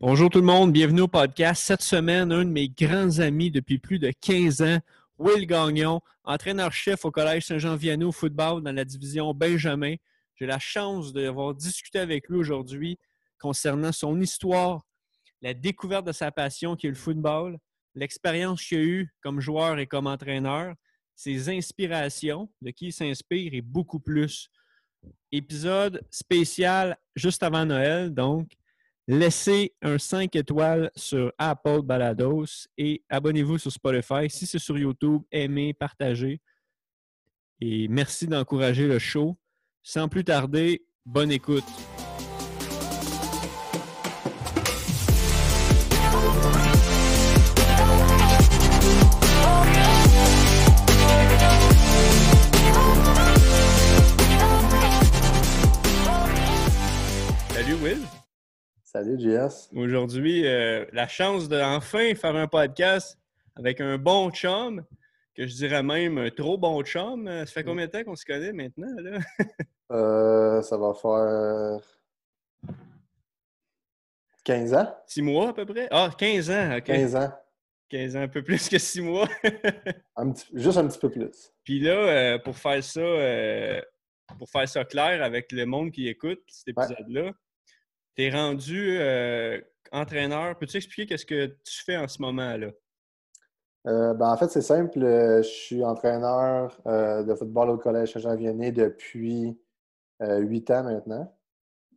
Bonjour tout le monde, bienvenue au podcast. Cette semaine, un de mes grands amis depuis plus de 15 ans, Will Gagnon, entraîneur-chef au Collège Saint-Jean-Vianney au football dans la division Benjamin. J'ai la chance d'avoir discuté avec lui aujourd'hui concernant son histoire, la découverte de sa passion qui est le football, l'expérience qu'il a eue comme joueur et comme entraîneur, ses inspirations, de qui il s'inspire et beaucoup plus. Épisode spécial juste avant Noël, donc laissez un 5 étoiles sur Apple Balados et abonnez-vous sur Spotify. Si c'est sur YouTube, aimez, partagez. Et merci d'encourager le show. Sans plus tarder, bonne écoute. Salut Will. Salut JS. Aujourd'hui, euh, la chance de enfin faire un podcast avec un bon chum, que je dirais même un trop bon chum. Ça fait combien de temps qu'on se connaît maintenant? Là? Euh, ça va faire 15 ans. 6 mois à peu près? Ah, 15 ans, OK. 15 ans. 15 ans, un peu plus que 6 mois. Un petit- juste un petit peu plus. Puis là, euh, pour faire ça, euh, pour faire ça clair avec le monde qui écoute cet épisode-là, tu es rendu euh, entraîneur. Peux-tu expliquer qu'est-ce que tu fais en ce moment-là? Euh, ben, en fait, c'est simple. euh, Je suis entraîneur euh, de football au Collège Saint-Jean-Vianney depuis 8 ans maintenant.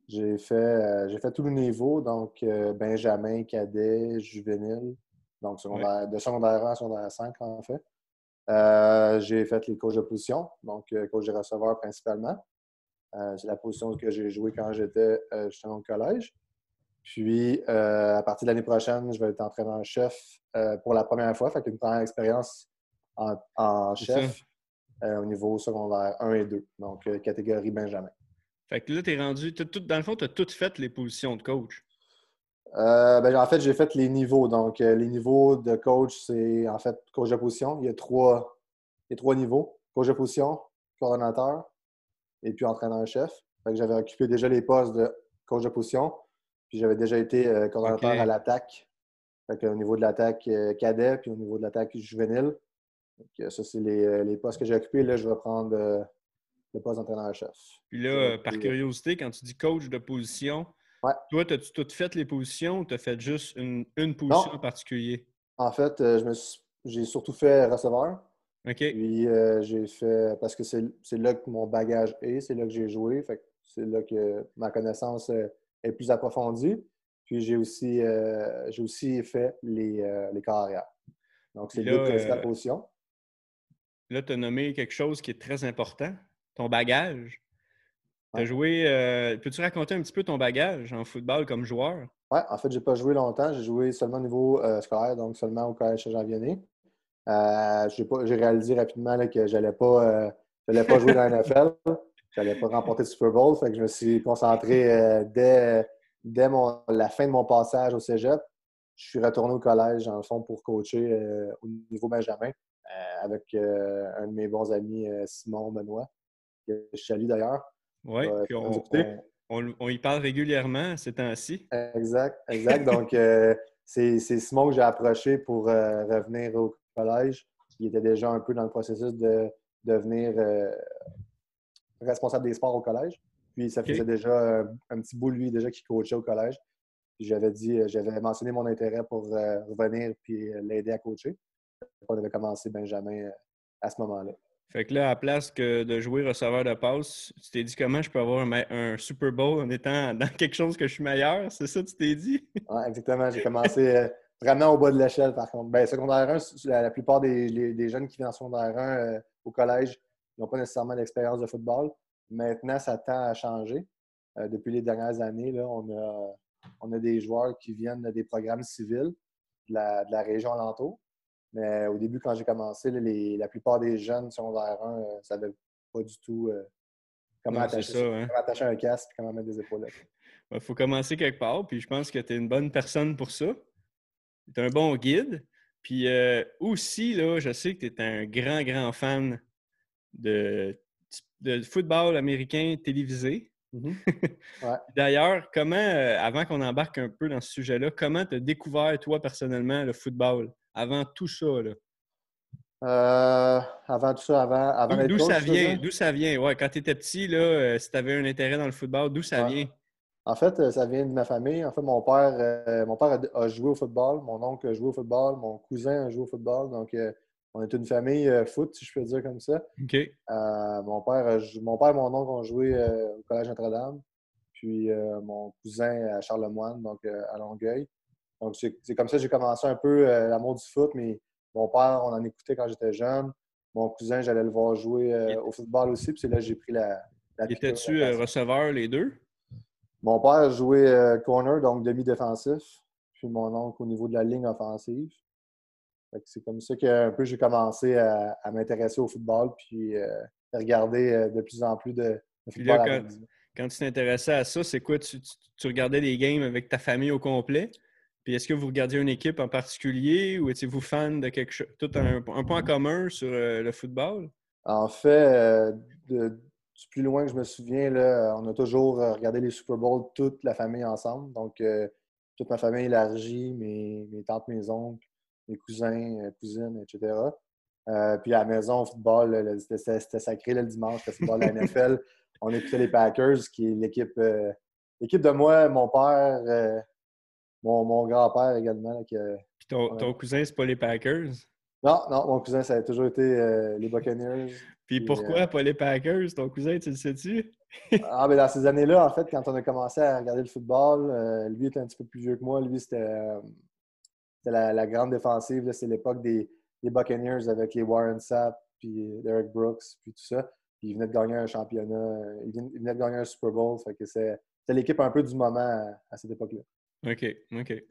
J'ai fait, j'ai fait tous les niveaux, donc Benjamin, cadet, juvénile, donc secondaire, de secondaire 1 à secondaire 5 en fait. J'ai fait les coachs de position, donc coach de receveur principalement. Euh, c'est la position que j'ai jouée quand j'étais euh, justement au collège. Puis, euh, à partir de l'année prochaine, je vais être entraîneur-chef pour la première fois. Fait qu'une première expérience en, chef au niveau secondaire 1 et 2, donc catégorie Benjamin. Fait que là, tu es rendu. t'as tout- dans le fond, tu as toutes fait les positions de coach. Euh, ben, en fait, j'ai fait les niveaux. Donc, les niveaux de coach, c'est en fait coach de position. Il y a trois, il y a trois niveaux coach de position, coordonnateur et puis entraîneur-chef. J'avais occupé déjà les postes de coach de position. Puis j'avais déjà été euh, coordonnateur à l'attaque. Au niveau de l'attaque euh, cadet, puis au niveau de l'attaque juvénile. Donc, ça, c'est les, euh, les postes que j'ai occupés. Là, je vais prendre euh, le poste d'entraîneur-chef. Puis là, par curiosité, quand tu dis coach de position, Ouais. toi, as-tu toutes fait les positions ou tu as fait juste une, une position Non. en particulier? En fait, je me suis- j'ai surtout fait receveur. OK. Puis euh, j'ai fait parce que c'est là que mon bagage est, c'est là que j'ai joué, fait c'est là que ma connaissance euh, est plus approfondie. Puis j'ai aussi euh, j'ai aussi fait les, euh, les carrières. Donc c'est deux principales positions. Là, tu as nommé quelque chose qui est très important, ton bagage. Tu as Ouais. joué. Peux-tu raconter un petit peu ton bagage en football comme joueur? Ouais, en fait, j'ai pas joué longtemps, j'ai joué seulement au niveau scolaire, donc seulement au collège Saint-Jean-Vianney. Euh, j'ai réalisé rapidement là, que j'allais pas euh, pas jouer dans la NFL. J'allais pas remporter le Super Bowl. Fait que je me suis concentré euh, dès, dès mon- la fin de mon passage au Cégep. Je suis retourné au collège, dans le fond, pour coacher au niveau Benjamin avec un de mes bons amis, Simon Benoît, que je salue d'ailleurs. Oui, on, on- y parle régulièrement ces temps-ci. Exact, exact. Donc, c'est c'est Simon que j'ai approché pour euh, revenir au collège. Il était déjà un peu dans le processus de devenir euh, responsable des sports au collège. Puis, ça faisait déjà un, un petit bout, lui, déjà, qui coachait au collège. J'avais dit, euh, j'avais mentionné mon intérêt pour euh, revenir puis l'aider à coacher. On avait commencé Benjamin à ce moment-là. Fait que là, à la place que de jouer receveur de passe, tu t'es dit comment je peux avoir un, un Super Bowl en étant dans quelque chose que je suis meilleur? C'est ça que tu t'es dit? Ouais, exactement. J'ai commencé vraiment au bas de l'échelle, par contre. Ben, secondaire 1, c- la, la plupart des, les- des jeunes qui viennent en secondaire 1 euh, au collège n'ont pas nécessairement d'expérience de football. Maintenant, ça tend à changer. Euh, depuis les dernières années, là, on, a, on a des joueurs qui viennent des programmes civils de la, de la région alentour. Mais au début, quand j'ai commencé, là, les- la plupart des jeunes secondaire 1 ne savaient pas du tout euh, comment, Non, c'est attacher, ça, hein. comment attacher un casque et comment mettre des épaulettes. Il faut commencer quelque part, puis je pense que tu es une bonne personne pour ça. Tu es un bon guide. Puis euh, aussi, là, je sais que tu es un grand, grand fan de, de football américain télévisé. Mhm. D'ailleurs, comment, euh, avant qu'on embarque un peu dans ce sujet-là, comment tu as découvert, toi, personnellement, le football? Avant tout ça, là? Euh, avant tout ça, avant, avant D'où ça vient? D'où ça vient? Ouais, quand tu étais petit, là, si tu avais un intérêt dans le football, d'où ça Ouais. vient? En fait, euh, ça vient de ma famille. En fait, mon père, euh, mon père a, a joué au football, mon oncle a joué au football, mon cousin a joué au football. Donc, euh, on est une famille euh, foot, si je peux dire comme ça. Mon, père mon père et mon oncle ont joué au Collège Notre-Dame, puis mon cousin à Charlemagne, donc à Longueuil. Donc, c'est comme ça que j'ai commencé un peu l'amour du foot, mais mon père, on en écoutait quand j'étais jeune. Mon cousin, j'allais le voir jouer au football aussi, puis c'est là que j'ai pris la, la Étais-tu receveur, les deux? Mon père jouait euh, corner, donc demi-défensif, puis mon oncle au niveau de la ligne offensive. Fait que C'est comme ça que un peu j'ai commencé à, à m'intéresser au football, puis euh, regarder euh, de plus en plus de, football là, quand- tu t'intéressais à ça, c'est quoi? Tu, tu- tu regardais des games avec ta famille au complet? Puis est-ce que vous regardiez une équipe en particulier ou étiez-vous fan de quelque chose? Tout un, un point commun sur euh, le football? En fait, euh, de- du plus loin que je me souviens, là, on a toujours euh, regardé les Super Bowls, toute la famille ensemble. Donc, euh, toute ma famille élargie, mes, mes tantes, mes oncles, mes cousins, euh, cousines, etc. Euh, puis à la maison, au football, c'était sacré là, le dimanche, le football de la NFL. On écoutait les Packers, qui est l'équipe euh, l'équipe de moi, mon père, euh, mon, mon grand-père également. là, qui a- Puis ton, ton cousin, c'est pas les Packers? Non, non, mon cousin, ça a toujours été euh, les Buccaneers. Puis pourquoi euh, pas les Packers? Ton cousin, tu le sais-tu? Ah, ben dans ces années-là, en fait, quand on a commencé à regarder le football, euh, lui était un petit peu plus vieux que moi. Lui, c'était euh, la, la grande défensive. C'est l'époque des, des Buccaneers avec les Warren Sapp, puis Derek Brooks, puis tout ça. Puis il venait de gagner un championnat. euh, Il venait, il venait de gagner un Super Bowl. Fait que c'était l'équipe un peu du moment à, à cette époque-là. OK, OK. Ouais.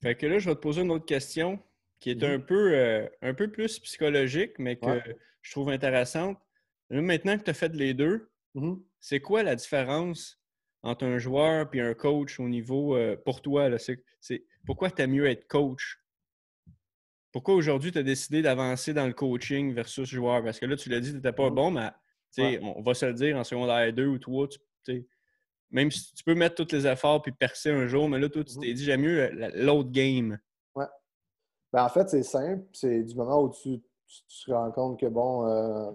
Fait que là, je vais te poser une autre question qui est Mhm. un, peu, un peu plus psychologique, mais que Ouais. Je trouve intéressante. Là, maintenant que tu as fait les deux, Mhm. c'est quoi la différence entre un joueur et un coach au niveau, euh, pour toi? Là, pourquoi tu aimes mieux être coach? Pourquoi aujourd'hui tu as décidé d'avancer dans le coaching versus joueur? Parce que là, tu l'as dit, tu n'étais pas Mhm. bon, mais Ouais. on va se le dire, en secondaire 2 ou 3, tu sais, même si tu peux mettre tous les efforts puis percer un jour, mais là, toi, tu Mhm. t'es dit, j'aime mieux la- l'autre game. Ben, en fait, c'est simple. C'est du moment où tu, tu- te rends compte que, bon, euh,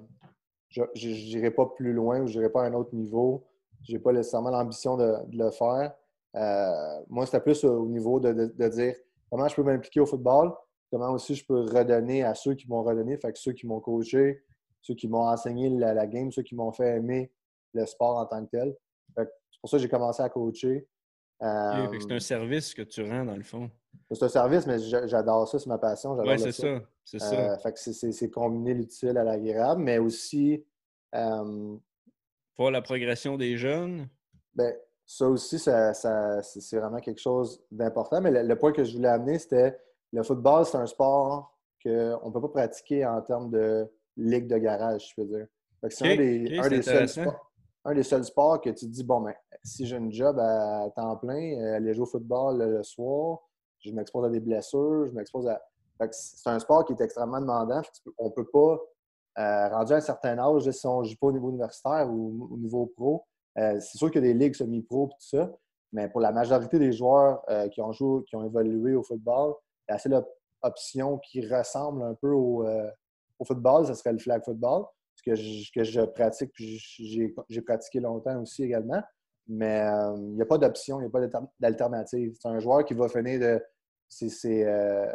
je n'irai pas plus loin ou je n'irai pas à un autre niveau. Je n'ai pas nécessairement l'ambition de, le faire. Euh, moi, c'était plus au niveau de, de- dire comment je peux m'impliquer au football, comment aussi je peux redonner à ceux qui m'ont redonné, ceux qui m'ont coaché, ceux qui m'ont enseigné la, game, ceux qui m'ont fait aimer le sport en tant que tel. C'est pour ça que j'ai commencé à coacher. Euh, c'est un service que tu rends, dans le fond. c'est un service, mais j'a- j'adore ça, c'est ma passion. Oui, c'est ça. C'est ça. Euh, c'est- combiner l'utile à l'agréable, mais aussi, euh, Voir la progression des jeunes? ben, ça aussi, ça, ça- c'est vraiment quelque chose d'important. Mais le, le point que je voulais amener, c'était le football, c'est un sport qu'on ne peut pas pratiquer en termes de ligue de garage, je peux dire. C'est un, des, un seuls sports, un des seuls sports que tu te dis, bon, ben, si j'ai un job à temps plein, euh, aller jouer au football le, soir, je m'expose à des blessures, je m'expose à. C'est un sport qui est extrêmement demandant. On ne peut pas, euh, rendu à un certain âge, si on ne joue pas au niveau universitaire ou au niveau pro, euh, c'est sûr qu'il y a des ligues semi-pro et tout ça, mais pour la majorité des joueurs euh, qui ont joué, qui ont évolué au football, la seule op- option qui ressemble un peu au, au football, ce serait le flag football, que je, que je pratique, puis j'ai pratiqué longtemps aussi également. Mais euh, il n'y a pas d'option, il n'y a pas d'alter- d'alternative. C'est un joueur qui va finir de. C'est euh,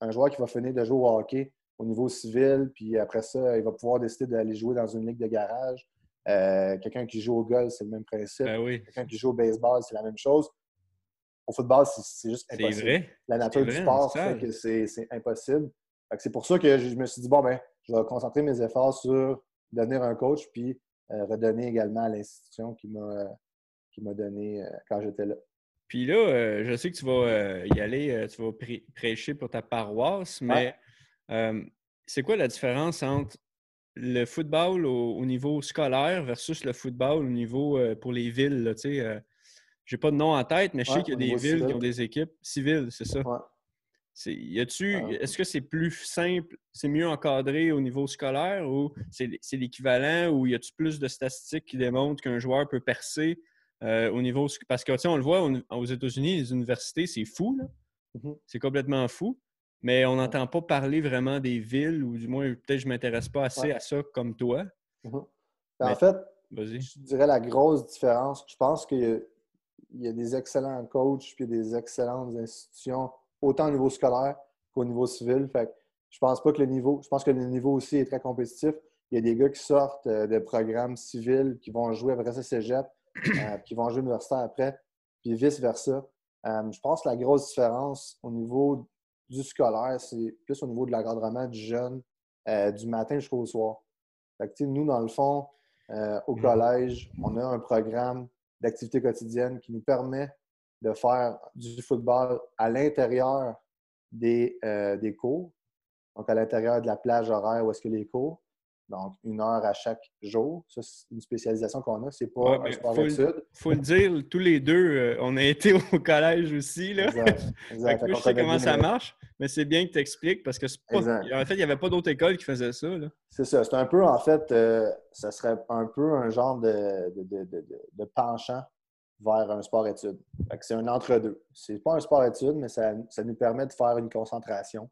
un joueur qui va finir de jouer au hockey au niveau civil, puis après ça, il va pouvoir décider d'aller jouer dans une ligue de garage. Euh, Quelqu'un qui joue au golf, c'est le même principe. Ben oui, Quelqu'un qui joue au baseball, c'est la même chose. Au football, c'est juste impossible. vrai. La nature du vrai, sport fait que c'est impossible. C'est pour ça que je me suis dit, bon, ben, je vais concentrer mes efforts sur devenir un coach, puis euh, redonner également à l'institution qui m'a euh, qui m'a donné euh, quand j'étais là. Puis là, je sais que tu vas y aller, tu vas prêcher pour ta paroisse, mais c'est quoi la différence entre le football au, au niveau scolaire versus le football au niveau euh, pour les villes? Sais, euh, j'ai pas de nom en tête, mais je sais Ouais, qu'il y a des villes qui ont des équipes civiles, c'est ça? Ouais. Est-ce que c'est plus simple, c'est mieux encadré au niveau scolaire ou c'est l'équivalent ou y a-tu plus de statistiques qui démontrent qu'un joueur peut percer euh, au niveau. Parce que, on le voit aux États-Unis, les universités, c'est fou, mmh C'est complètement fou. Mais on n'entend pas parler vraiment des villes, ou du moins, peut-être je ne m'intéresse pas assez à ça comme toi. Mmh ben, en fait, je dirais la grosse différence, je pense qu'il y, a des excellents coachs puis des excellentes institutions, autant au niveau scolaire qu'au niveau civil. Fait je pense pas que le niveau, je pense que le niveau aussi est très compétitif. Il y a des gars qui sortent euh, de programmes civils, qui vont jouer après ça cégep, euh, qui vont jouer universitaire après, puis vice-versa. Euh, je pense que la grosse différence au niveau du scolaire, c'est plus au niveau de l'encadrement du jeune, euh, du matin jusqu'au soir. nous, dans le fond, au mmh. collège, on a un programme d'activité quotidienne qui nous permet de faire du football à l'intérieur des, des cours, donc à l'intérieur de la plage horaire où est-ce que les cours. Donc, une heure à chaque jour. Ça, c'est une spécialisation qu'on a. C'est pas un sport faut, étude. Il faut le dire, tous les deux, euh, on a été au collège aussi. Là. Exact. je sais comment ça marche, mais c'est bien que tu expliques parce que pas... en fait, il n'y avait pas d'autres écoles qui faisaient ça. C'est ça. C'est un peu, en fait, euh, ça serait un peu un genre de, de, de, de penchant vers un sport-études. C'est un entre-deux. C'est pas un sport-études, mais ça, ça nous permet de faire une concentration.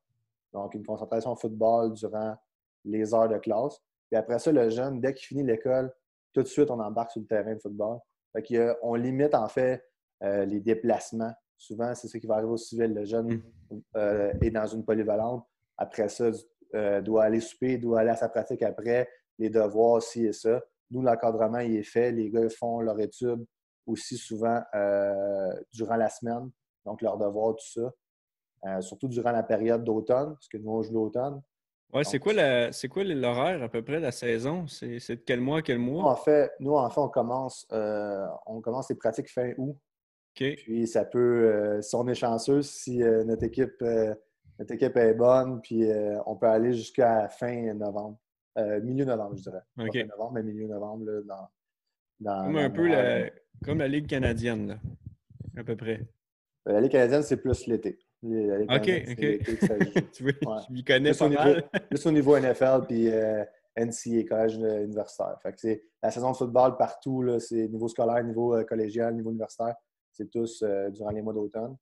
Donc, une concentration au football durant les heures de classe. Puis après ça, le jeune, dès qu'il finit l'école, tout de suite, on embarque sur le terrain de football. Fait on limite en fait euh, les déplacements. Souvent, c'est ce qui va arriver au civil. Le jeune euh, est dans une polyvalente. Après ça, euh, doit aller souper, doit aller à sa pratique après, les devoirs, ci et ça. Nous, l'encadrement, il est fait. Les gars font leur étude aussi souvent durant la semaine, donc leurs devoirs, tout ça. surtout durant la période d'automne, parce que nous, on joue l'automne. Ouais, c'est quoi c'est quoi l'horaire à peu près de la saison? C'est de quel mois quel mois? Nous, en fait, nous, en fait on, commence, euh, on commence les pratiques fin août. Puis ça peut, euh, si on est chanceux, si euh, notre, équipe, notre équipe est bonne, puis on peut aller jusqu'à fin novembre. milieu novembre, je dirais. OK. fin novembre, mais milieu novembre, là, dans, Comme un peu la, comme la Ligue canadienne, là, à peu près. La Ligue canadienne, c'est plus l'été. OK, OK. tu m'y connais pas mal. juste au niveau NFL puis euh, NCA, collège universitaire. Fait que la saison de football partout, c'est niveau scolaire, niveau euh, collégial, niveau universitaire. C'est tous euh, durant les mois d'automne.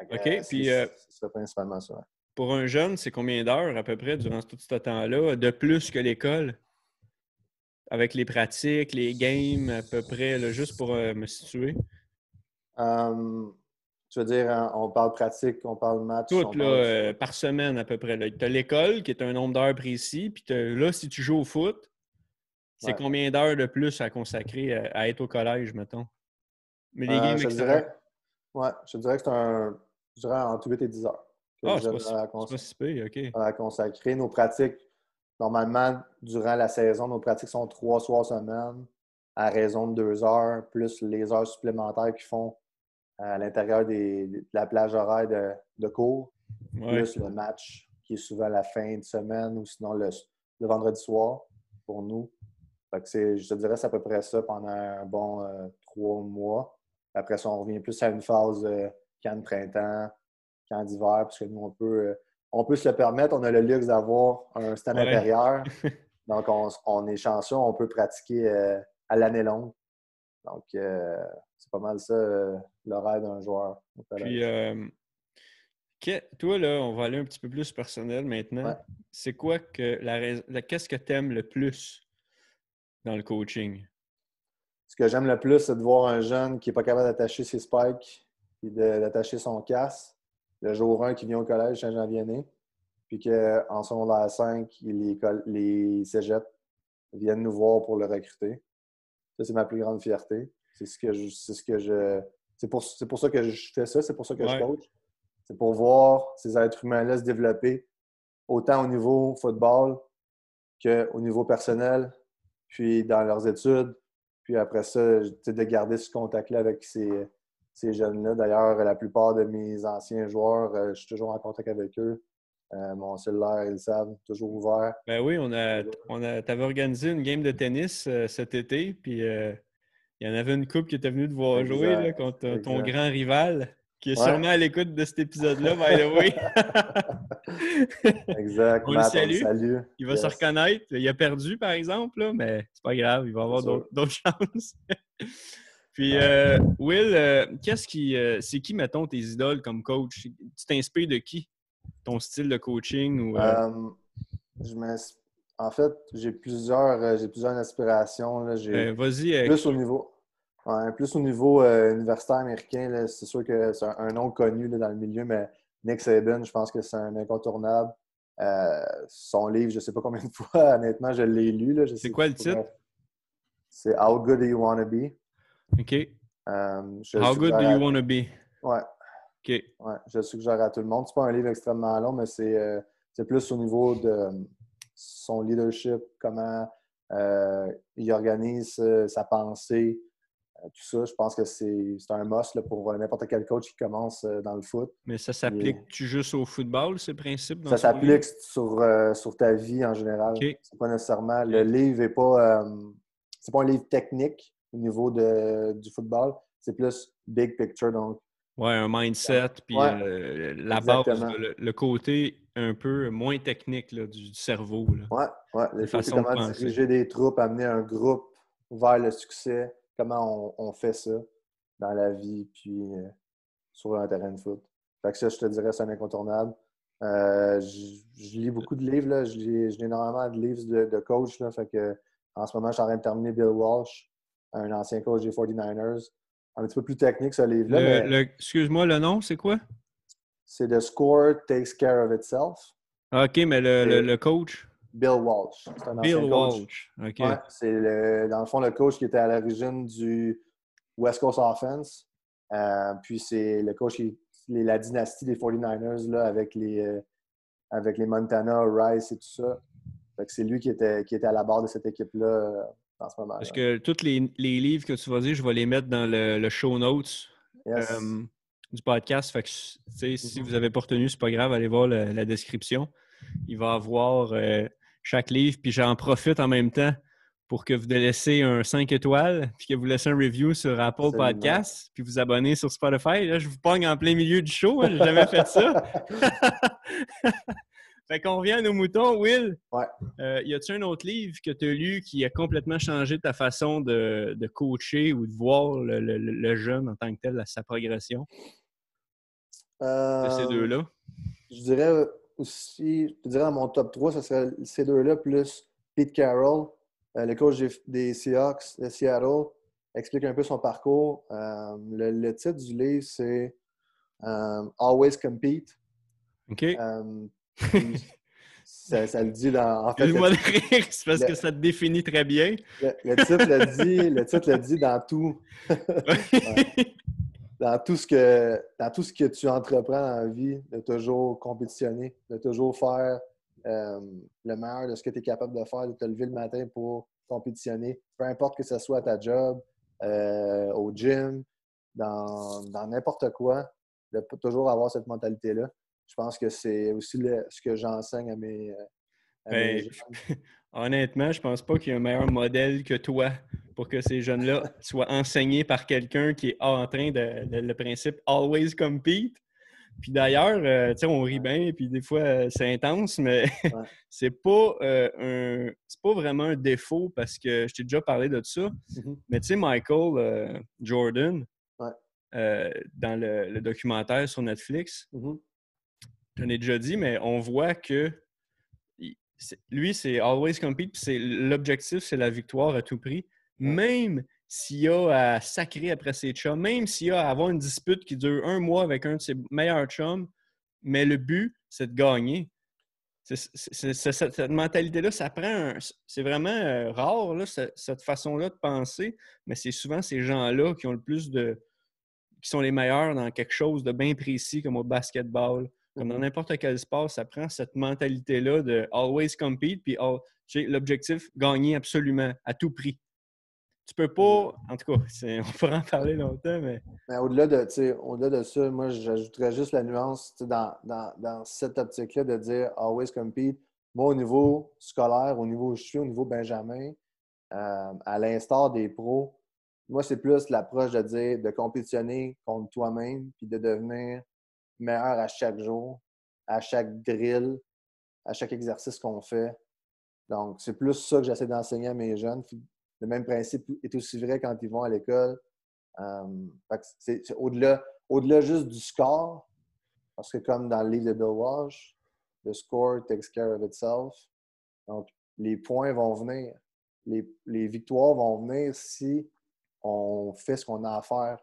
OK, puis... C'est principalement ça. Pour un jeune, c'est combien d'heures à peu près durant tout ce temps-là, de plus que l'école? Avec les pratiques, les games, à peu près, juste pour me situer? Um, tu veux dire, hein, on parle pratique, on parle match? Tout, là, euh, par semaine à peu près. Tu as l'école qui est un nombre d'heures précis, puis là, si tu joues au foot, c'est combien d'heures de plus à consacrer à, être au collège, mettons? Mais les euh, games je dirais, ouais, je dirais que c'est un. Je dirais entre 8 et 10 heures. Ah, c'est pas, pas si pire, OK. À consacrer. Nos pratiques, normalement, durant la saison, nos pratiques sont trois soirs semaine à raison de deux heures, plus les heures supplémentaires qu'ils font à l'intérieur de la plage horaire de, cours, plus le match qui est souvent la fin de semaine ou sinon le, vendredi soir pour nous. Fait je te dirais c'est à peu près ça pendant un bon euh, trois mois. Après ça, on revient plus à une phase euh, camp de printemps, camp d'hiver, parce que nous, on peut, euh, on peut se le permettre. On a le luxe d'avoir un stand intérieur. Donc, on, est chanceux, on peut pratiquer à l'année longue. Donc, c'est pas mal ça, euh, l'horaire d'un joueur. Puis, euh, toi, là, on va aller un petit peu plus personnel maintenant. C'est quoi que la, qu'est-ce que tu aimes le plus dans le coaching? Ce que j'aime le plus, c'est de voir un jeune qui n'est pas capable d'attacher ses spikes et d'attacher son casque. Le jour 1 qui vient au collège, Saint-Jean-Vianney, puis qu'en secondaire 5, les, les cégeps viennent nous voir pour le recruter. Ça, c'est ma plus grande fierté. C'est ce que je. C'est ce que je. C'est pour, pour, ça que je fais ça, c'est pour ça que je coach. C'est pour voir ces êtres humains-là se développer, autant au niveau football qu'au niveau personnel, puis dans leurs études. Puis après ça, de garder ce contact-là avec ces, ces jeunes-là. D'ailleurs, la plupart de mes anciens joueurs, euh, je suis toujours en contact avec eux. Euh, mon cellulaire, ils le savent, toujours ouvert. Ben oui, on a, on a, tu avais organisé une game de tennis euh, cet été, puis il y en avait une coupe qui était venue te voir jouer contre ton grand rival. qui est sûrement à l'écoute de cet épisode-là, by the way. exact. On le salue. Il va se reconnaître. Il a perdu, par exemple, là, mais c'est pas grave, il va avoir d'autres chances. Puis, euh, Will, euh, qu'est-ce qui, euh, c'est qui, mettons, tes idoles comme coach? Tu t'inspires de qui? Ton style de coaching? Ou, je en fait, j'ai plusieurs, j'ai plusieurs inspirations. Vas-y. Plus au niveau, plus au niveau universitaire américain, c'est sûr que c'est un, nom connu dans le milieu, mais Nick Saban, je pense que c'est un incontournable. son livre, je ne sais pas combien de fois, honnêtement, je l'ai lu. C'est quoi le titre? C'est How Good Do You Want to Be? OK. Um, How good do you want to be? Ouais. OK. Ouais, je le suggère à tout le monde. C'est pas un livre extrêmement long, mais c'est euh, plus au niveau de son leadership, comment euh, il organise euh, sa pensée, tout ça. Je pense que c'est un must pour n'importe quel coach qui commence dans le foot. Mais ça s'applique-tu juste au football, ces principes? ça s'applique sur, sur ta vie en général. C'est pas nécessairement. Le livre n'est pas. c'est pas un livre technique au niveau de, du football. C'est plus big picture, donc. Ouais, un mindset, puis euh, la base, le, côté un peu moins technique là, du, cerveau. Là. Ouais, ouais. Les façons comment diriger des troupes, amener un groupe vers le succès, comment on, fait ça dans la vie, puis euh, sur un terrain de foot. Fait que ça, je te dirais, c'est un incontournable. Euh, je, lis beaucoup de livres, là. Je, lis, énormément de livres de, de coach, là. Fait que, en ce moment, je suis en train de terminer Bill Walsh un ancien coach des 49ers. Un petit peu plus technique, ce livre-là. Excuse-moi, le nom, c'est quoi? C'est The Score Takes Care of Itself. OK, mais le, coach? Bill Walsh. Un Bill Walsh. OK. c'est dans le fond le coach qui était à l'origine du West Coast Offense. Euh, puis c'est le coach qui la dynastie des 49ers là, avec les euh, avec les Montana, Rice et tout ça. c'est lui qui était, qui était à la barre de cette équipe-là euh, en ce moment. Parce que tous les, les, livres que tu vas dire, je vais les mettre dans le, show notes euh, du podcast. Fait que, si mm-hmm. vous n'avez pas retenu, c'est pas grave, allez voir la description. Il va avoir euh, chaque livre, puis j'en profite en même temps pour que vous laissez un 5 étoiles, puis que vous laissez un review sur Apple Podcast, puis vous abonnez sur Spotify. Là, je vous pogne en plein milieu du show, hein, j'ai jamais fait ça. Fait qu'on revient à nos moutons. Will, ouais. Euh, y a-t-il un autre livre que tu as lu qui a complètement changé ta façon de, coacher ou de voir le, jeune en tant que tel, sa progression? Euh, ces deux-là? Je dirais aussi, je dirais dans mon top 3, ce serait ces deux-là plus Pete Carroll, euh, le coach des, Seahawks de Seattle, explique un peu son parcours. le, titre du livre, c'est Always Compete. OK ça, le dit dans. En fait, moi rire, c'est parce que ça te définit très bien. Le, titre le dit, le titre le dit dans tout. Dans tout ce que dans tout ce que tu entreprends dans la vie, de toujours compétitionner, de toujours faire euh, le meilleur de ce que tu es capable de faire, de te lever le matin pour compétitionner. Peu importe que ce soit à ta job, euh, au gym, dans n'importe quoi, de toujours avoir cette mentalité-là je pense que c'est aussi ce que j'enseigne à mes. Euh, ben, honnêtement, je pense pas qu'il y ait un meilleur modèle que toi pour que ces jeunes-là soient enseignés par quelqu'un qui est en train de, le principe always compete. Puis d'ailleurs, euh, tu sais, on rit bien, puis des fois, euh, c'est intense, mais c'est pas un c'est pas vraiment un défaut parce que je t'ai déjà parlé de ça. Mm-hmm. Mais tu sais, Michael Jordan, dans le, documentaire sur Netflix, mm-hmm j'en ai déjà dit, mais on voit que lui, c'est always compete, puis l'objectif, c'est la victoire à tout prix. Même s'il y a à sacrer après ses chums, même s'il y a à avoir une dispute qui dure un mois avec un de ses meilleurs chums, mais le but, c'est de gagner. cette mentalité-là, ça prend C'est vraiment euh, rare, là, cette, façon-là de penser, mais c'est souvent ces gens-là qui ont le plus de. qui sont les meilleurs dans quelque chose de bien précis, comme au basketball, comme dans n'importe quel sport, ça prend cette mentalité-là de always compete, puis l'objectif, gagner absolument, à tout prix. Tu peux pas, en tout cas, on pourra en parler longtemps, mais. mais au-delà de, au de ça, moi, j'ajouterais juste la nuance dans, dans, dans, cette optique-là de dire always compete. Moi, au niveau scolaire, au niveau où je suis, au niveau Benjamin, euh, à l'instar des pros, moi, c'est plus l'approche de dire de compétitionner contre toi-même puis de devenir meilleur à chaque jour, à chaque drill, à chaque exercice qu'on fait. Donc, c'est plus ça que j'essaie d'enseigner à mes jeunes. Le même principe est aussi vrai quand ils vont à l'école. C'est au-delà au -delà juste du score, parce que comme dans le livre de Bill Walsh, the score takes care of itself. Donc, les points vont venir. Les victoires vont venir si on fait ce qu'on a à faire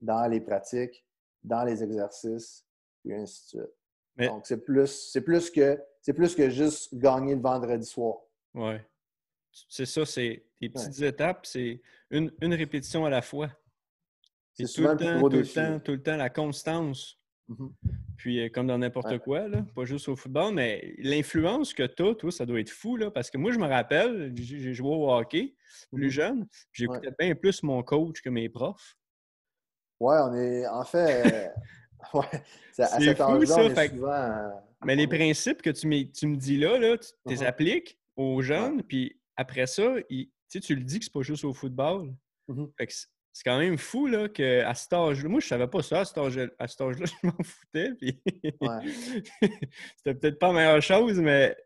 dans les pratiques, dans les exercices, ainsi de suite. Donc, c'est plus, c'est plus que c'est plus que juste gagner le vendredi soir. Oui. C'est ça, c'est des petites étapes, c'est une, une, répétition à la fois. C'est tout, le temps, tout le temps, tout le temps, la constance. Mm-hmm. Puis, euh, comme dans n'importe quoi, là, pas juste au football, mais l'influence que tu as, toi, ça doit être fou, là, parce que moi, je me rappelle, j'ai joué au hockey plus mm-hmm. jeune, j'écoutais bien plus mon coach que mes profs. Ouais, on est. En fait, ouais, c'est à cet fou, ça, souvent... Mais les principes que tu, tu me dis là, là tu les uh-huh. appliques aux jeunes, puis après ça, tu le dis que c'est pas juste au football. Mm-hmm. c'est quand même fou là, qu'à cet âge-là, moi je savais pas ça à cet âge-là, je m'en foutais. Puis... C'était peut-être pas la meilleure chose, mais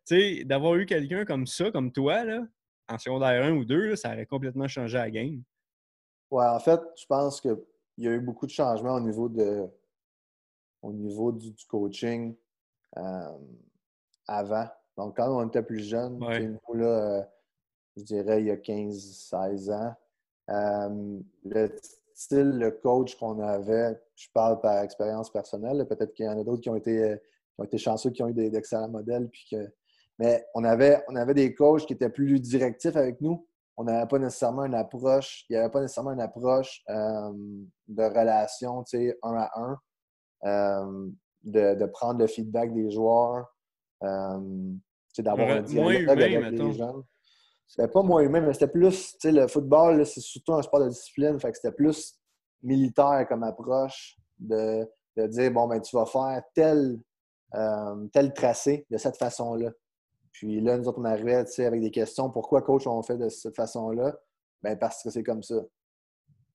d'avoir eu quelqu'un comme ça, comme toi, là, en secondaire 1 ou 2, ça aurait complètement changé la game. Ouais, en fait, je pense qu'il y a eu beaucoup de changements au niveau de au niveau du, coaching euh, avant. Donc, quand on était plus jeune, nous, là, euh, je dirais il y a 15-16 ans, euh, le style, le coach qu'on avait, je parle par expérience personnelle, peut-être qu'il y en a d'autres qui ont été, qui ont été chanceux, qui ont eu d'excellents modèles, puis que mais on avait, on avait des coachs qui étaient plus directifs avec nous. On n'avait pas nécessairement une approche, il n'y avait pas nécessairement une approche euh, de relation, tu sais, un à un, euh, de, prendre le feedback des joueurs, euh, d'avoir un dialogue avec les jeunes. C'était pas moins humain, mais c'était plus, tu sais, le football, c'est surtout un sport de discipline, fait que c'était plus militaire comme approche de, dire, bon, ben, tu vas faire tel, tel tracé de cette façon-là. Puis là, nous autres, on arrivait avec des questions. Pourquoi, coach, on fait de cette façon-là? Bien, parce que c'est comme ça.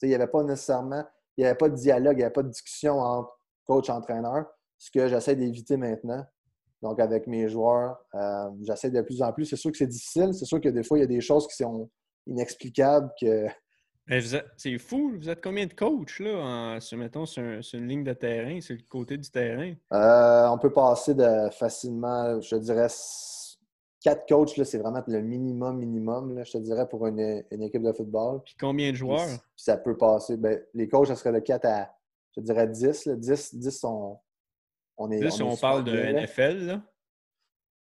Il n'y avait pas nécessairement, il n'y avait pas de dialogue, il n'y avait pas de discussion entre coach et entraîneur. Ce que j'essaie d'éviter maintenant. Donc, avec mes joueurs, euh, j'essaie de plus en plus. C'est sûr que c'est difficile. C'est sûr que des fois, il y a des choses qui sont inexplicables que. C'est fou, vous êtes combien de coachs là, en, mettons, sur, une ligne de terrain, sur le côté du terrain? Euh, on peut passer de facilement, je dirais, quatre coachs, c'est vraiment le minimum, minimum, je te dirais, pour une, équipe de football. Puis combien de joueurs? ça peut passer. Ben, les coachs, ça serait de 4 à, je dirais, 10. 10, 10 sont. On est, 10, on, parle de NFL, là?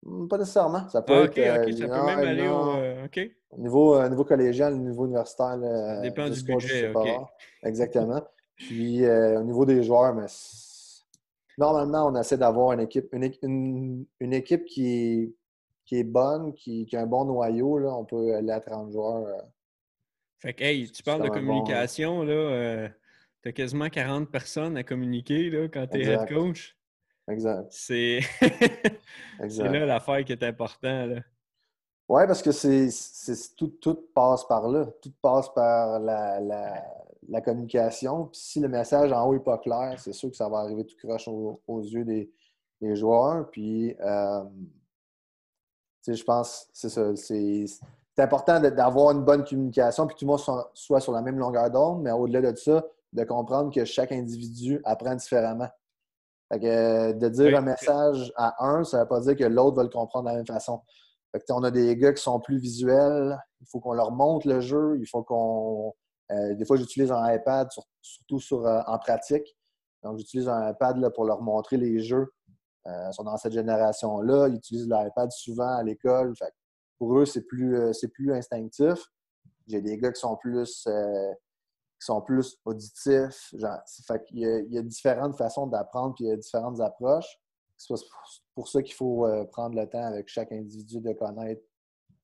Hmm, pas nécessairement. Ça peut, ah, être, euh, ça peut même aller au. Euh, au niveau, euh, niveau collégial, au niveau universitaire. ça dépend du budget. OK. Exactement. Puis au niveau des joueurs, mais normalement, on essaie d'avoir une équipe, une, une équipe qui qui est bonne, qui, a un bon noyau, là, on peut aller à 30 joueurs. Euh, fait que, hey, tu parles de communication, là, tu as quasiment 40 personnes à communiquer là, quand tu es head coach. Exact. C'est là l'affaire qui est importante. Oui, parce que c'est tout, tout passe par là. Tout passe par la, la, communication. Puis si le message en haut n'est pas clair, c'est sûr que ça va arriver tout croche aux, yeux des, des, joueurs. Puis euh, je pense c'est ça. C'est important d'avoir une bonne communication, puis que tout le monde soit sur la même longueur d'onde, mais au-delà de ça, de comprendre que chaque individu apprend différemment. Euh, de dire un message à un, ça ne veut pas dire que l'autre va le comprendre de la même façon. on a des gars qui sont plus visuels, il faut qu'on leur montre le jeu, il faut qu'on. Euh, des fois, j'utilise un iPad, surtout sur, euh, en pratique. Donc, j'utilise un iPad pour leur montrer les jeux euh, sont dans cette génération-là, ils utilisent l'iPad souvent à l'école. Pour eux, c'est plus, plus instinctif. J'ai des gars qui sont plus, qui sont plus auditifs. fait il, y a, il, y a, différentes façons d'apprendre puis il y a différentes approches. C'est pour ça qu'il faut prendre le temps avec chaque individu de connaître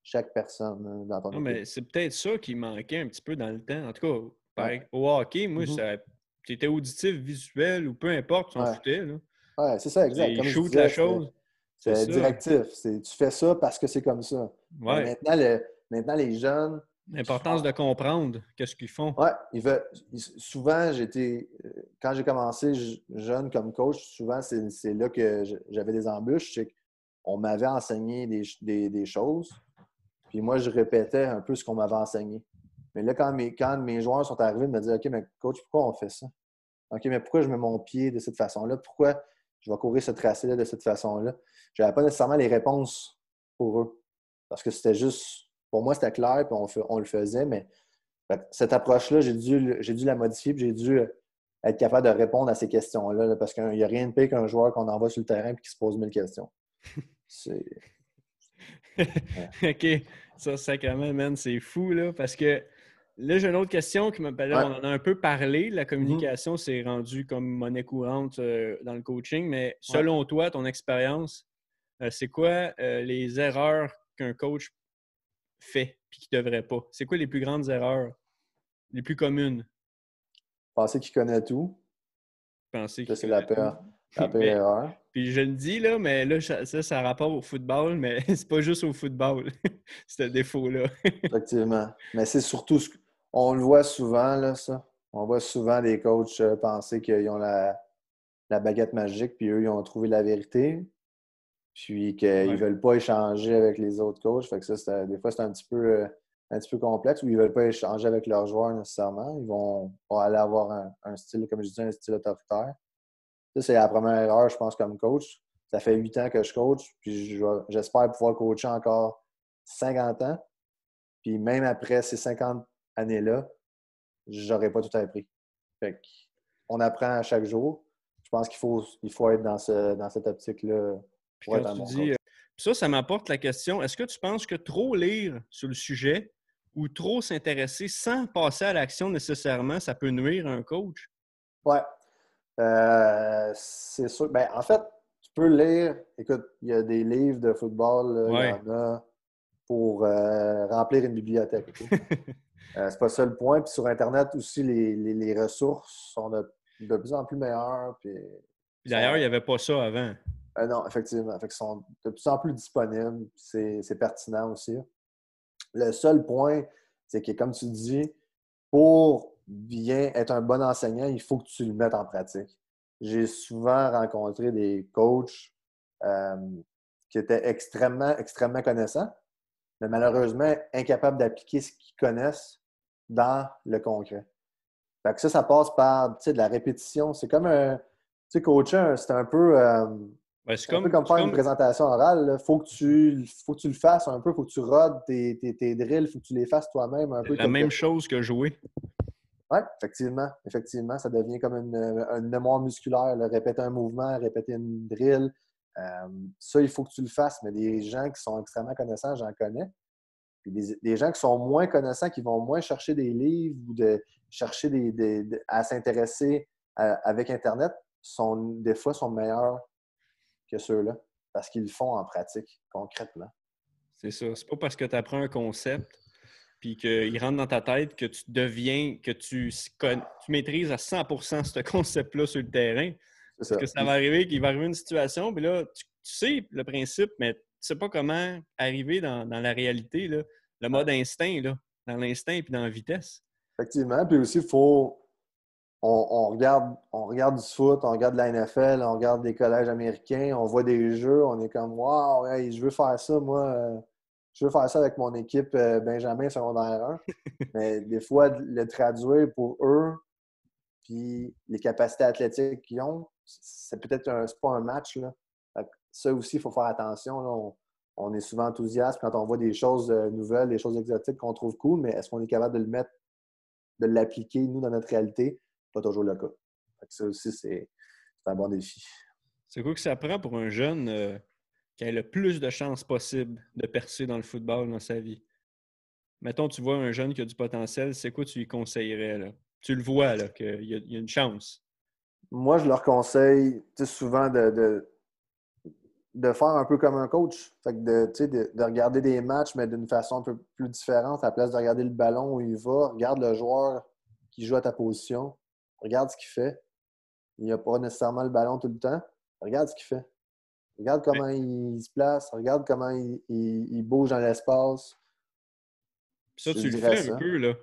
chaque personne hein, dans ton non, mais c'est peut-être ça qui manquait un petit peu dans le temps. En tout cas, au hockey, moi, mm-hmm. tu étais auditif, visuel ou peu importe, tu s'en. Ouais, c'est ça, exact. Comme shoot la chose. C'est directif. Tu fais ça parce que c'est comme ça. Maintenant, maintenant, les jeunes, L'importance de comprendre qu'est-ce qu'ils font. Oui, il veut, souvent, j'étais, quand j'ai commencé jeune comme coach, souvent, c'est là que j'avais des embûches. C'est qu'on m'avait enseigné des, des, choses, puis moi, je répétais un peu ce qu'on m'avait enseigné. Mais là, quand mes, quand mes joueurs sont arrivés, ils me disaient OK, mais coach, pourquoi on fait ça? OK, mais pourquoi je mets mon pied de cette façon-là? Pourquoi je vais courir ce tracé-là de cette façon-là? Je n'avais pas nécessairement les réponses pour eux. Parce que c'était juste, pour moi, c'était clair, puis on, le faisait, mais cette approche-là, j'ai dû, dû la modifier, puis j'ai dû être capable de répondre à ces questions-là, parce qu'il n'y a rien de pire qu'un joueur qu'on envoie sur le terrain et qui se pose mille questions. C'est. OK. Ça, sacrément, man, c'est fou, là, parce que Là, j'ai une autre question qui me On en a un peu parlé. La mm-hmm. communication s'est rendue comme monnaie courante euh, dans le coaching, mais selon toi, ton expérience, euh, c'est quoi euh, les erreurs qu'un coach fait et qui ne devrait pas? C'est quoi les plus grandes erreurs, les plus communes? Penser qu'il connaît tout. Penser que c'est la peur. La erreur. Puis je le dis, là, mais là, ça, ça a rapport au football, mais c'est pas juste au football, ce défaut-là. Effectivement. Mais c'est surtout ce que on le voit souvent, là, ça. On voit souvent des coachs euh, penser qu'ils ont la, baguette magique, puis eux, ils ont trouvé la vérité, puis qu'ils ne veulent pas échanger avec les autres coachs. Fait que ça, des fois, c'est un petit peu euh, un petit peu complexe, ou ils ne veulent pas échanger avec leurs joueurs nécessairement. Ils vont, aller avoir un, style, comme je disais, un style autoritaire. Ça, c'est la première erreur, je pense, comme coach. Ça fait huit ans que je coach, puis j'espère pouvoir coacher encore 50 ans. Puis même après ces 50 année-là, j'aurais pas tout appris. Fait on apprend à chaque jour. Je pense qu'il faut, il faut être dans, ce, dans cette optique-là pour être euh, ça, ça m'apporte la question est-ce que tu penses que trop lire sur le sujet ou trop s'intéresser sans passer à l'action nécessairement, ça peut nuire à un coach? Oui. Euh, c'est sûr. Ben, en fait, tu peux lire. Écoute, il y a des livres de football, il y en a pour euh, remplir une bibliothèque. Euh, c'est pas ça le point. Puis sur Internet aussi, les, ressources sont de, plus en plus meilleures. Puis, D'ailleurs, il n'y avait pas ça avant. Euh, non, effectivement. Fait sont de plus en plus disponibles. C'est pertinent aussi. Le seul point, c'est que, comme tu dis, pour bien être un bon enseignant, il faut que tu le mettes en pratique. J'ai souvent rencontré des coachs euh, qui étaient extrêmement, extrêmement connaissants, mais malheureusement incapables d'appliquer ce qu'ils connaissent dans le concret. Fait que ça, ça passe par de la répétition. C'est comme un. Tu sais, coacher, c'est un peu. Euh, c'est comme, comme faire une présentation orale. Il faut, que tu, faut que tu le fasses un peu. Il faut que tu rodes tes, tes, tes drills. Il faut que tu les fasses toi-même un peu. La même chose que jouer. Oui, effectivement. Effectivement, ça devient comme une, mémoire musculaire. Répéter un mouvement, répéter une drill. Euh, ça, il faut que tu le fasses. Mais des gens qui sont extrêmement connaissants, j'en connais. Puis des, gens qui sont moins connaissants, qui vont moins chercher des livres ou de chercher des, à s'intéresser avec Internet, sont, des fois sont meilleurs que ceux-là parce qu'ils le font en pratique, concrètement. C'est ça. C'est pas parce que tu apprends un concept puis qu'il rentre dans ta tête que tu deviens, que tu, tu maîtrises à 100% ce concept-là sur le terrain. Parce que ça va arriver qu'il va arriver une situation, puis là, tu, sais le principe, mais tu sais pas comment arriver dans, la réalité, là, le mode instinct, là, dans l'instinct et dans la vitesse. Effectivement. Puis aussi, il faut. On, regarde, on regarde du foot, on regarde la NFL, on regarde des collèges américains, on voit des jeux, on est comme Waouh, je veux faire ça, moi. Euh, je veux faire ça avec mon équipe euh, Benjamin secondaire 1. Mais des fois, le traduire pour eux, puis les capacités athlétiques qu'ils ont, c'est peut-être un, pas un match. Là ça aussi, il faut faire attention. On, est souvent enthousiaste quand on voit des choses euh, nouvelles, des choses exotiques qu'on trouve cool, mais est-ce qu'on est capable de le mettre, de l'appliquer, nous, dans notre réalité? Pas toujours le cas. ça aussi, c'est un bon défi. C'est quoi que ça prend pour un jeune euh, qui a le plus de chances possible de percer dans le football dans sa vie? Mettons, tu vois un jeune qui a du potentiel, c'est quoi tu lui conseillerais? Là? Tu le vois, qu'il y, a une chance. Moi, je leur conseille souvent de de faire un peu comme un coach. Fait de, de, de regarder des matchs, mais d'une façon un peu plus différente. À la place de regarder le ballon où il va, regarde le joueur qui joue à ta position. Regarde ce qu'il fait. Il n'y a pas nécessairement le ballon tout le temps. Regarde ce qu'il fait. Regarde comment il, se place. Regarde comment il, bouge dans l'espace. ça, tu le fais un peu, là.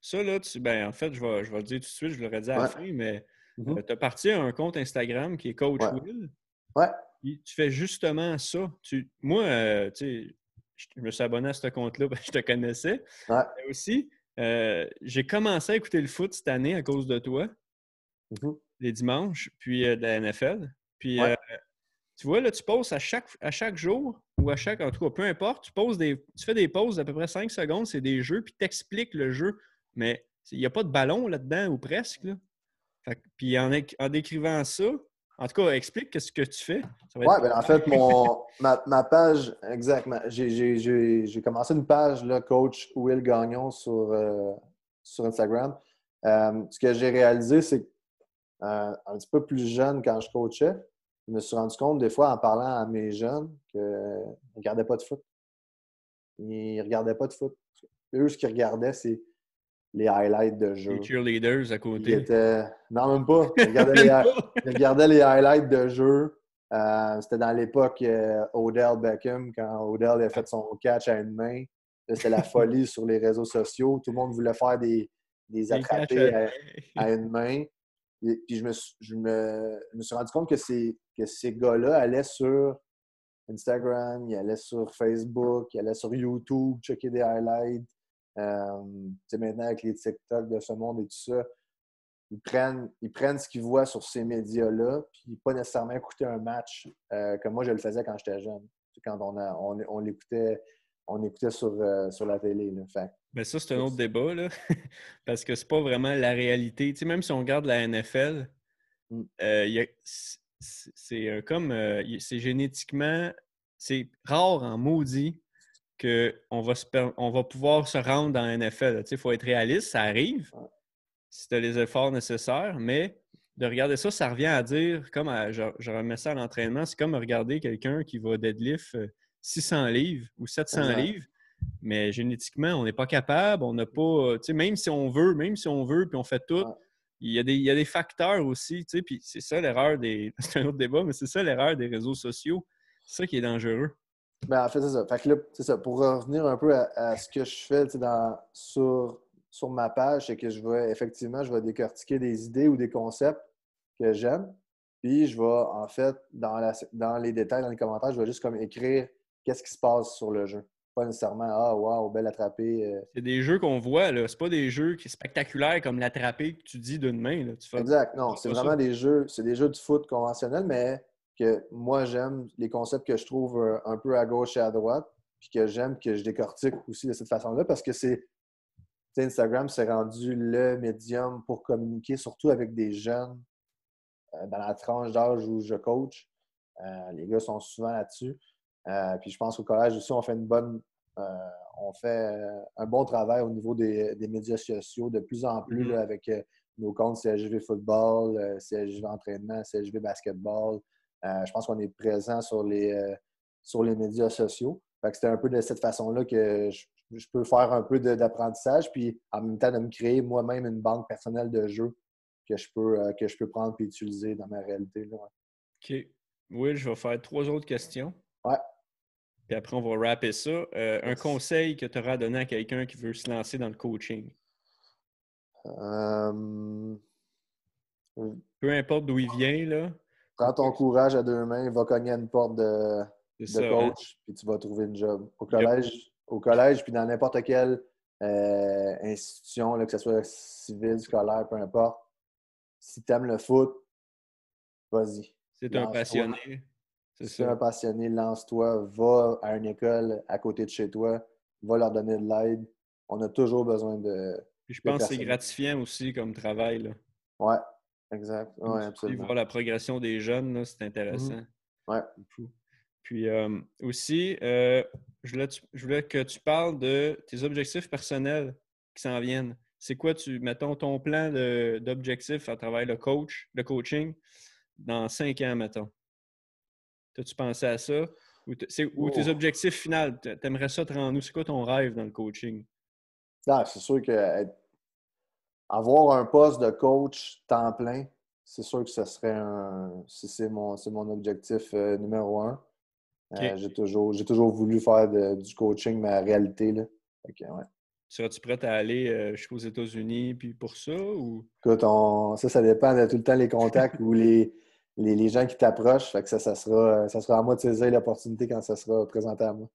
Ça, là, tu, ben, en fait, je vais, je vais le dire tout de suite, je l'aurais dit à la fin, mais mm-hmm. euh, tu as parti à un compte Instagram qui est Coach Will. Ouais. tu fais justement ça. Tu, moi, euh, tu sais, je me suis abonné à ce compte-là, je te connaissais. Ouais. Mais aussi, euh, j'ai commencé à écouter le foot cette année à cause de toi, mm-hmm. les dimanches, puis de la NFL. Puis tu vois, là, tu poses à chaque, à chaque jour ou à chaque, en tout cas, peu importe, tu, poses des, tu fais des pauses d'à peu près 5 secondes, c'est des jeux, puis tu expliques le jeu. Mais il n'y a pas de ballon là-dedans ou presque. Là. puis en, en, décrivant ça, en tout cas, explique qu'est-ce que tu fais. Oui, ben, en fait, mon, ma, ma, page, exactement. J'ai commencé une page, là, coach Will Gagnon sur, euh, sur Instagram. Euh, ce que j'ai réalisé, c'est euh, un petit peu plus jeune quand je coachais, je me suis rendu compte des fois en parlant à mes jeunes qu'ils ne regardaient pas de foot. Ils ne regardaient pas de foot. Eux, ce qu'ils regardaient, c'est les highlights de jeu. Les cheerleaders à côté. Non, même pas. Ils regardaient, les... highlights de jeu. Euh, c'était dans l'époque euh, Odell Beckham, quand Odell a fait son catch à une main. C'était la folie sur les réseaux sociaux. Tout le monde voulait faire des, des attrapés à, une main. Puis je me, je, me, me, suis rendu compte que ces, que ces gars-là allaient sur Instagram, ils allaient sur Facebook, ils allaient sur YouTube, checker des highlights. Euh, maintenant, avec les TikTok de ce monde et tout ça, ils prennent, ils prennent ce qu'ils voient sur ces médias-là, puis pas nécessairement écouter un match euh, comme moi je le faisais quand j'étais jeune. Quand on, on, on l'écoutait on écoutait sur, euh, sur la télé. Là. Fait. Ben ça, c'est un autre débat, là. parce que c'est pas vraiment la réalité. Tu même si on regarde la NFL, mm. euh, c'est comme c'est génétiquement, c'est rare en maudit qu'on va, on va pouvoir se rendre dans la NFL. Il faut être réaliste, ça arrive si tu as les efforts nécessaires, mais de regarder ça, ça revient à dire, comme je, remets ça à l'entraînement, c'est comme regarder quelqu'un qui va deadlift 600 livres ou 700 livres, mais génétiquement, on n'est pas capable, on n'a pas, tu sais, même si on veut, même si on veut, puis on fait tout, il, y a des, il y a des facteurs aussi, tu sais, puis c'est ça l'erreur des, c'est un autre débat, mais c'est ça l'erreur des réseaux sociaux. C'est ça qui est dangereux. Ben, en fait, c'est ça. Fait que là, c'est ça. Pour revenir un peu à, ce que je fais dans, sur, sur ma page, c'est que je vais effectivement, je vais décortiquer des idées ou des concepts que j'aime. Puis je vais, en fait, dans, la, dans les détails, dans les commentaires, je vais juste comme écrire qu'est-ce qui se passe sur le jeu. Pas nécessairement Ah, wow, belle attrapée. Euh. C'est des jeux qu'on voit, là. C'est pas des jeux qui spectaculaires comme l'attrapée que tu dis d'une main. Là. exact. Non, c'est vraiment des jeux. C'est des jeux de foot conventionnels, mais que moi j'aime les concepts que je trouve euh, un peu à gauche et à droite, puis que j'aime que je décortique aussi de cette façon-là, parce que c'est Instagram s'est rendu le médium pour communiquer, surtout avec des jeunes euh, dans la tranche d'âge où je coach. les gars sont souvent là-dessus. Euh, puis je pense qu'au collège aussi, on fait une bonne. Euh, on fait euh, un bon travail au niveau des, médias sociaux de plus en plus mm-hmm. avec nos comptes CSGV football, CSGV entraînement, CSGV basketball. je pense qu'on est présent sur les, sur les médias sociaux. C'était un peu de cette façon-là que je, peux faire un peu d'apprentissage, puis en même temps de me créer moi-même une banque personnelle de jeux que je peux, que je peux prendre et utiliser dans ma réalité. Là. OK. Oui, je vais faire trois autres questions. Ouais. Puis après, on va rapper ça. Euh, un conseil que tu auras donné à quelqu'un qui veut se lancer dans le coaching? Euh, Peu importe d'où il vient, là. Prends ton courage à deux mains, va cogner à une porte de, hein? coach, puis tu vas trouver une job. Au collège, au collège puis dans n'importe quelle euh, institution, là, que ce soit civile, scolaire, peu importe, si tu aimes le foot, vas-y. C'est un passionné. Si un passionné, lance-toi, va à une école à côté de chez toi, va leur donner de l'aide. On a toujours besoin de. je pense que c'est gratifiant aussi comme travail. Là. Ouais, exact. Ouais, absolument. voir la progression des jeunes, c'est intéressant. Mhm. Ouais. Puis euh, aussi, euh, je, voulais, je, voulais, que tu parles de tes objectifs personnels qui s'en viennent. C'est quoi, tu, mettons, ton plan d'objectifs à travers le coach, le coaching, dans cinq ans, mettons? T'as-tu pensé à ça? Ou, tes oh. objectifs finaux? T'aimerais ça te rendre où? C'est quoi ton rêve dans le coaching? Ah, c'est sûr que avoir un poste de coach temps plein, c'est sûr que ce serait un. C'est mon, mon objectif euh, numéro un. Euh, j'ai toujours, toujours voulu faire du coaching, ma réalité. Là. Seras-tu prête à aller euh, aux États-Unis puis pour ça? Ou... Écoute, ça, ça dépend de tout le temps les contacts ou les, les, gens qui t'approchent. Fait que ça, ça, sera, ça sera à moi de saisir l'opportunité quand ça sera présenté à moi.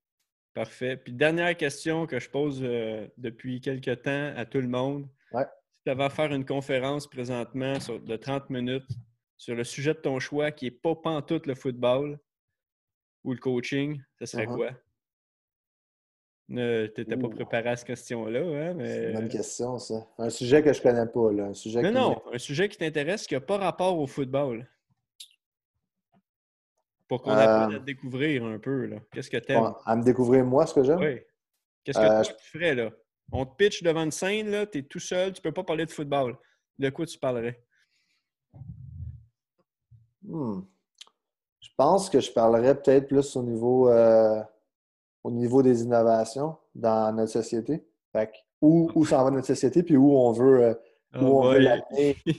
Parfait. Puis dernière question que je pose euh, depuis quelques temps à tout le monde. Ouais. Si tu avais à faire une conférence présentement de 30 minutes sur le sujet de ton choix qui n'est pas pantoute le football ou le coaching, ce serait uh-huh. quoi? Tu n'étais pas préparé à cette question-là, hein, mais... C'est une bonne question, ça. Un sujet que je connais pas, là. Un sujet non, non, un sujet qui t'intéresse qui n'a pas rapport au football. Pour qu'on apprenne à euh, te découvrir un peu. Qu'est-ce que tu aimes? à me découvrir moi, ce que j'aime? Oui. Qu'est-ce que euh, tu ferais, là? On te pitch devant une scène, là, tu es tout seul, tu peux pas parler de football. De quoi tu parlerais? Hmm. Je pense que je parlerais peut-être plus au niveau... Euh, au niveau des innovations dans notre société. Fait où, où s'en va notre société, puis où on veut, euh, où oh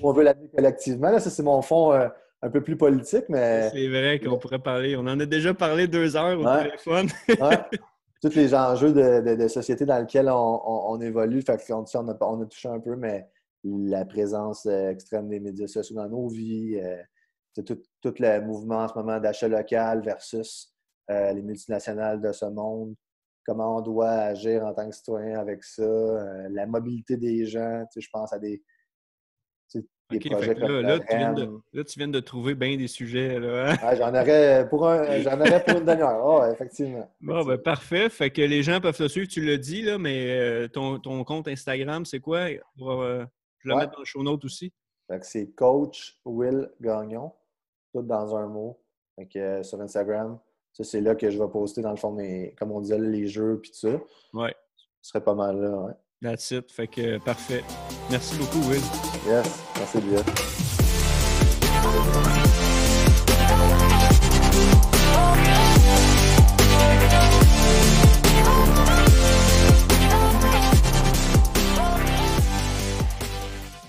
on veut l'amener collectivement. Là, ça, c'est mon fond euh, un peu plus politique, mais. C'est vrai qu'on pourrait parler. On en a déjà parlé deux heures au téléphone. Tous les enjeux de, de, société dans lesquels on, évolue. Fait on, on, a, on, a, touché un peu, mais la présence euh, extrême des médias sociaux dans nos vies, c'est tout, tout, le mouvement en ce moment d'achat local versus euh, les multinationales de ce monde, comment on doit agir en tant que citoyen avec ça, euh, la mobilité des gens. je pense à des, projets comme là, tu viens de, là, tu viens de trouver bien des sujets. Là, hein? j'en, aurais pour aurais pour une demi-heure. Oh, effectivement. Bon, ben, parfait. Fait que les gens peuvent te suivre, tu l'as dit, là, mais euh, ton, ton, compte Instagram, c'est quoi? je vais le mettre dans le show note aussi. c'est Coach Will Gagnon, tout dans un mot. Fait sur Instagram, c'est là que je vais poster, dans le fond, mes, comme on disait, les jeux puis tout ça. Ouais. Ce serait pas mal là, ouais. That's it. Fait que parfait. Merci beaucoup, Will. Yes, merci bien.